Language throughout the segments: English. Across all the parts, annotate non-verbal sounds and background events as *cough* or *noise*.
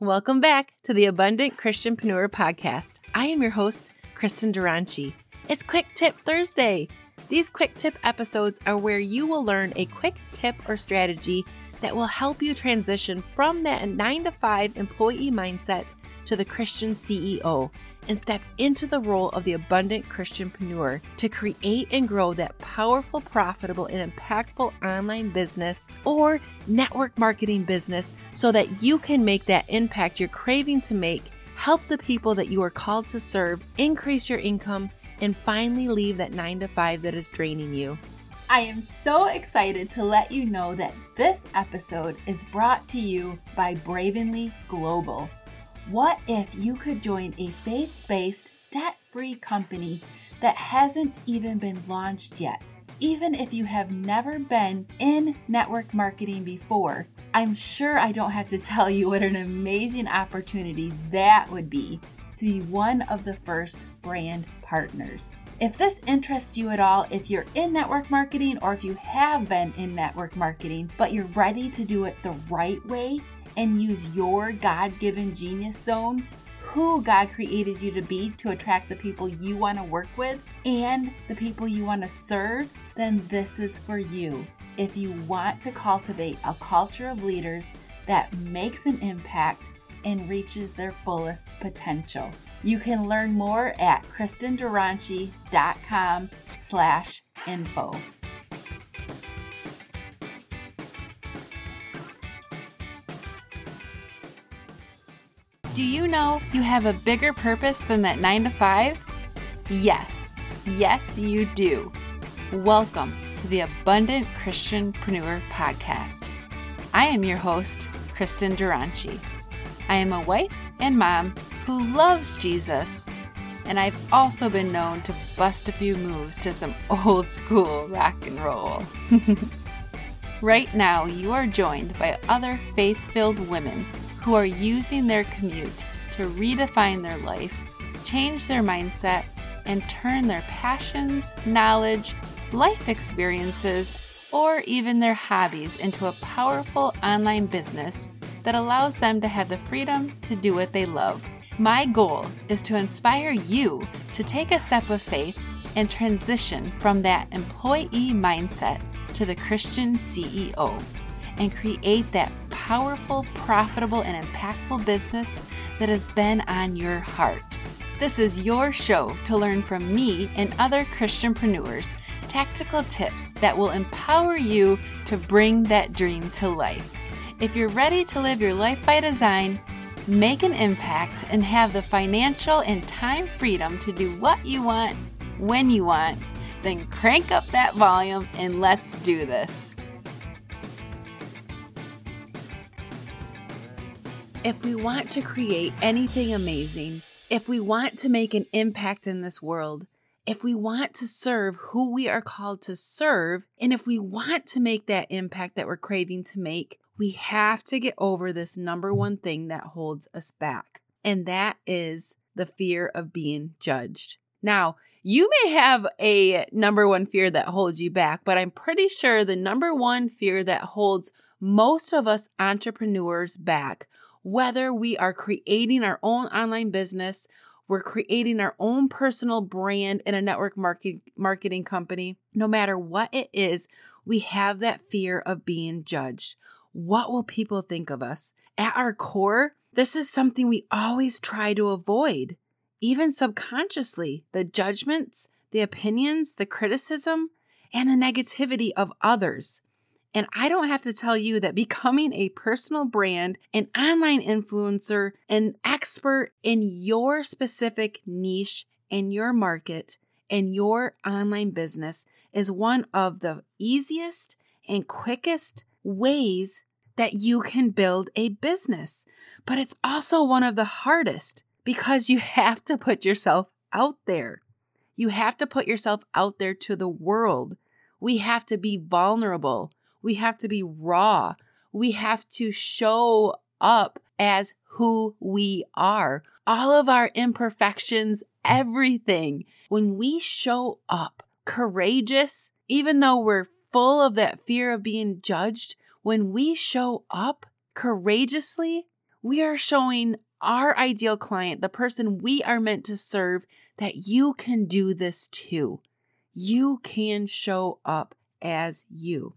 Welcome back to the Abundant Christianpreneur podcast. I am your host, Kristin Dronchi. It's Quick Tip Thursday. These quick tip episodes are where you will learn a quick tip or strategy that will help you transition from that 9 to 5 employee mindset to the Christian CEO and step into the role of the abundant Christianpreneur to create and grow that powerful, profitable, and impactful online business or network marketing business so that you can make that impact you're craving to make, help the people that you are called to serve, increase your income, and finally leave that 9 to 5 that is draining you. I am so excited to let you know that this episode is brought to you by Bravenly Global. What if you could join a faith based, debt free company that hasn't even been launched yet? Even if you have never been in network marketing before, I'm sure I don't have to tell you what an amazing opportunity that would be to be one of the first brand partners. If this interests you at all, if you're in network marketing or if you have been in network marketing, but you're ready to do it the right way, and use your God given genius zone, who God created you to be to attract the people you want to work with and the people you want to serve, then this is for you. If you want to cultivate a culture of leaders that makes an impact and reaches their fullest potential. You can learn more at kristindronchi.com slash info. Do you know you have a bigger purpose than that 9 to 5? Yes, yes, you do. Welcome to the Abundant Christianpreneur podcast. I am your host, Kristin Dronchi. I am a wife and mom who loves Jesus, and I've also been known to bust a few moves to some *laughs* old school rock and roll. *laughs* right now, you are joined by other faith filled women who are using their commute to redefine their life, change their mindset, and turn their passions, knowledge, life experiences, or even their hobbies into a powerful online business that allows them to have the freedom to do what they love. My goal is to inspire you to take a step of faith and transition from that employee mindset to the Christian CEO and create that powerful, profitable, and impactful business that has been on your heart. This is your show to learn from me and other Christianpreneurs tactical tips that will empower you to bring that dream to life. If you're ready to live your life by design, make an impact, and have the financial and time freedom to do what you want when you want, then crank up that volume and let's do this. If we want to create anything amazing, if we want to make an impact in this world, if we want to serve who we are called to serve, and if we want to make that impact that we're craving to make, we have to get over this number one thing that holds us back, and that is the fear of being judged. Now, you may have a number one fear that holds you back, but I'm pretty sure the number one fear that holds most of us entrepreneurs back whether we are creating our own online business, we're creating our own personal brand in a network market, marketing company, no matter what it is, we have that fear of being judged. What will people think of us? At our core, this is something we always try to avoid, even subconsciously the judgments, the opinions, the criticism, and the negativity of others. And I don't have to tell you that becoming a personal brand, an online influencer, an expert in your specific niche in your market and your online business is one of the easiest and quickest ways that you can build a business. But it's also one of the hardest because you *laughs* have to put yourself out there. You have to put yourself out there to the world. We have to be vulnerable. We have to be raw. We have to show up as who we are. All of our imperfections, everything. When we show up courageous, even though we're full of that fear of being judged, when we show up courageously, We are showing our ideal client, the person we are meant to serve, that you can do this too. You can show up as you.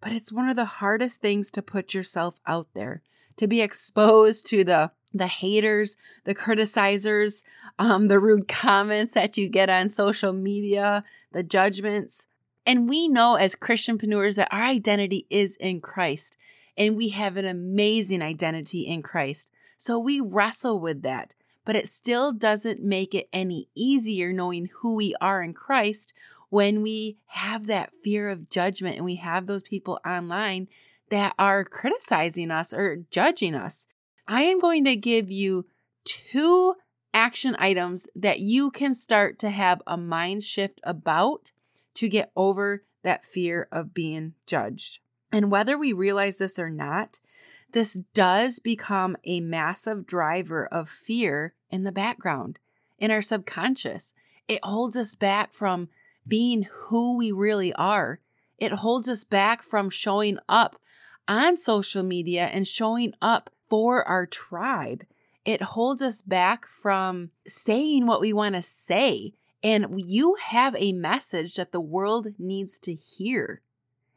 But it's one of the hardest things to put yourself out there, to be exposed to the the haters, the criticizers, um, the rude *laughs* comments that you get on social media, the judgments. And we know as Christian Christianpreneurs that our identity is in Christ and we have an amazing identity in Christ. So we wrestle with that, but it still doesn't make it any easier knowing who we are in Christ when we have that fear of judgment and we have those people online that are criticizing us or judging us. I am going to give you two action items that you can start to have a mind shift about to get over that fear of being judged. And whether we realize this or not, this does become a massive driver of fear in the background, in our subconscious. It holds us back from being who we really are. It holds us back from showing up on social media and showing up for our tribe. It holds us back from saying what we want to say. And you have a message that the world needs to hear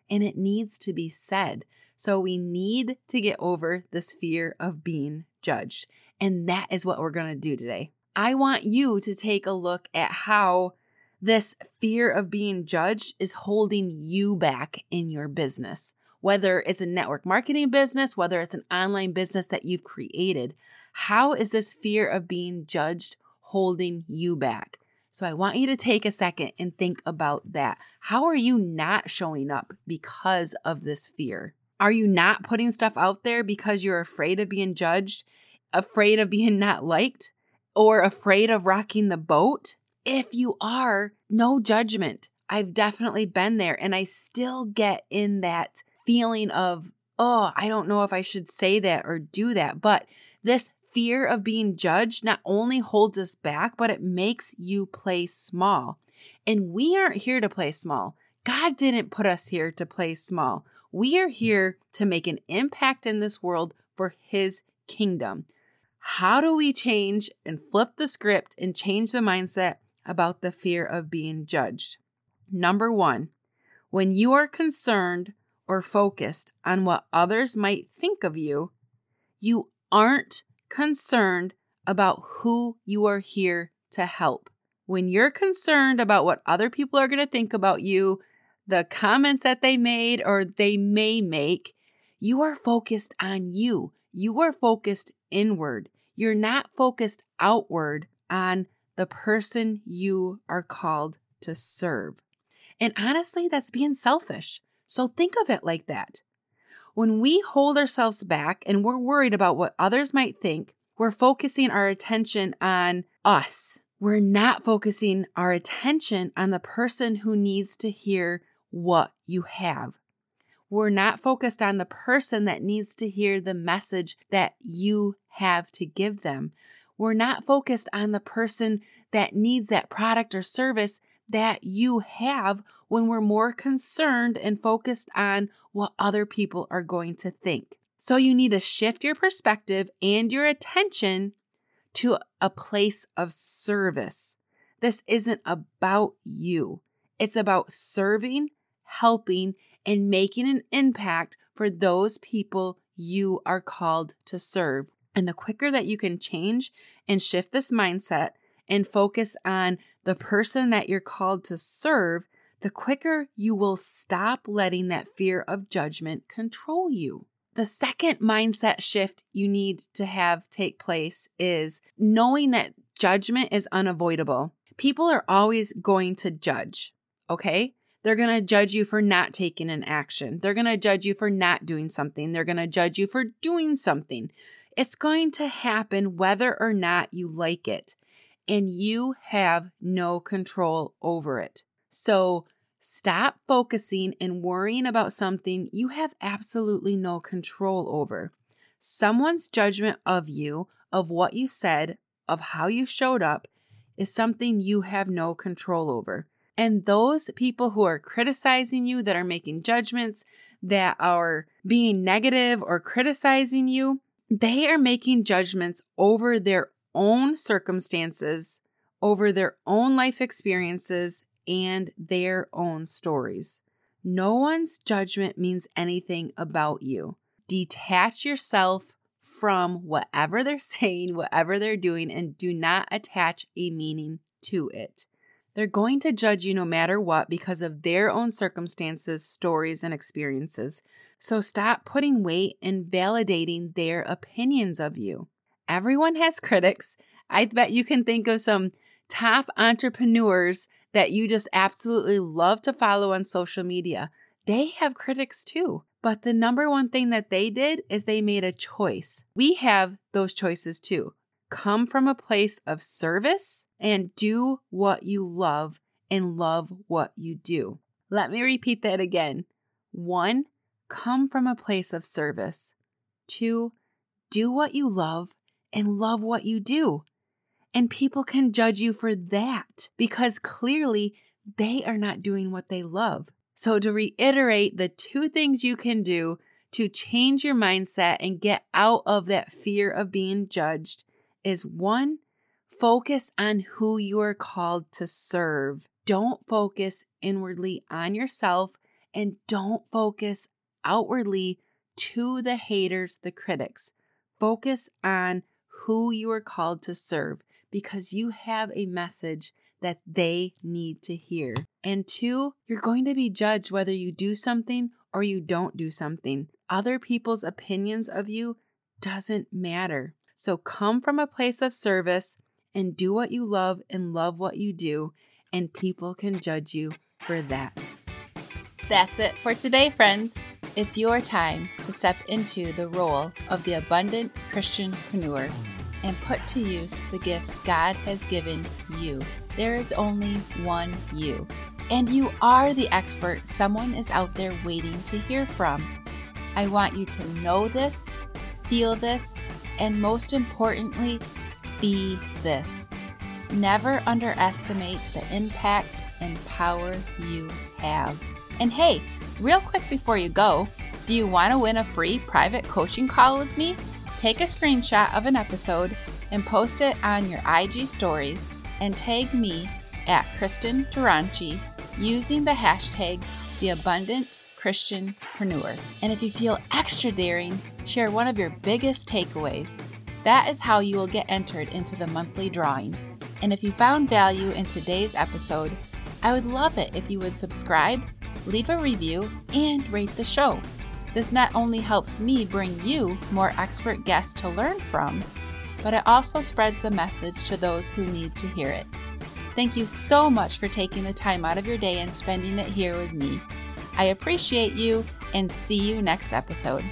and it needs to be said. So we need to get over this fear of being judged. And that is what we're going to do today. I want you to take a look at how this fear of being judged is holding you back in your business whether it's a network marketing business, whether it's an online business that you've created. How is this fear of being judged holding you back? So I want you to take a second and think about that. How are you not showing up because of this fear? Are you not putting stuff out there because you're afraid of being judged, afraid of being not liked, or afraid of rocking the boat? If you are, no judgment. I've definitely been there and I still get in that feeling of, oh, I don't know if I should say that or do that. But this fear of being judged not only holds us back, but it makes you play small. And we aren't here to play small. God didn't put us here to play small. We are here to make an impact in this world for His kingdom. How do we change and flip the script and change the mindset about the fear of being judged? Number one, when you are concerned or focused on what others might think of you, you aren't concerned about who you are here to help. When you're concerned about what other people are going to think about you, the comments that they made or they may make, you are focused on you. You are focused inward. You're not focused outward on the person you are called to serve. And honestly, that's being selfish. So think of it like that. When we hold ourselves back and we're worried about what others might think, we're focusing our attention on us. We're not focusing our attention on the person who needs to hear what you have. We're not focused on the person that needs to hear the message that you have to give them. We're not focused on the person that needs that product or service that you have when we're more concerned and focused on what other people are going to think. So you need to shift your perspective and your attention to a place of service. This isn't about you, it's about serving, helping, and making an impact for those people you are called to serve. And the quicker that you can change and shift this mindset, and focus on the person that you're called to serve, the quicker you will stop letting that fear of judgment control you. The second mindset shift you need to have take place is knowing that judgment is unavoidable. People are always going to judge, okay? They're going to judge you for not taking an action. They're going to judge you for not doing something. They're going to judge you for doing something. It's going to happen whether or not you like it and you have no control over it. So stop focusing and worrying about something you have absolutely no control over. Someone's judgment of you, of what you said, of how you showed up, is something you have no control over. And those people who are criticizing you, that are making judgments, that are being negative or criticizing you, they are making judgments over their own circumstances, over their own life experiences, and their own stories. No one's judgment means anything about you. Detach yourself from whatever they're *laughs* saying, whatever they're doing, and do not attach a meaning to it. They're going to judge you no matter what because of their own circumstances, stories, and experiences. So stop putting weight in validating their opinions of you. Everyone has *laughs* critics. I bet you can think of some top entrepreneurs that you just absolutely love to follow on social media. They have critics too. But the number one thing that they did is they made a choice. We have those choices too. Come from a place of service and do what you love and love what you do. Let me repeat that again. One, come from a place of service. Two, do what you love and love what you do. And people can judge you for that because clearly they are not doing what they love. So, to reiterate, the two things you can do to change your mindset and get out of that fear of being judged is one, focus on who you are called to serve. Don't focus inwardly on yourself and don't focus outwardly to the haters, the critics. Focus on who you are called to serve because you have a message that they need to hear. And two, you're going to be judged whether you do something or you don't do something. Other people's opinions of you doesn't matter. So come from a place of service and do what you love and love what you do, and people can judge you for that. That's it for today, friends. It's your time to step into the role of the abundant Christianpreneur and put to use the gifts God has given you. There is only one you. And you are the expert someone is out there waiting to hear from. I want you to know this, feel this, and most importantly, be this. Never underestimate the impact and power you have. And hey, real quick before you go, do you want to win a free private coaching call with me? Take a screenshot of an episode and post it on your IG stories and tag me at Kristin Dronchi using the hashtag The Abundant. And if you feel extra daring, share one of your biggest takeaways. That is how you will get entered into the monthly drawing. And if you found value in today's episode, I would love it if you would subscribe, leave a review, and rate the show. This not only helps me bring you more expert guests to learn from, but it also spreads the message to those who need to hear it. Thank you so much for taking the time out of your day and spending it here with me. I appreciate you and see you next episode.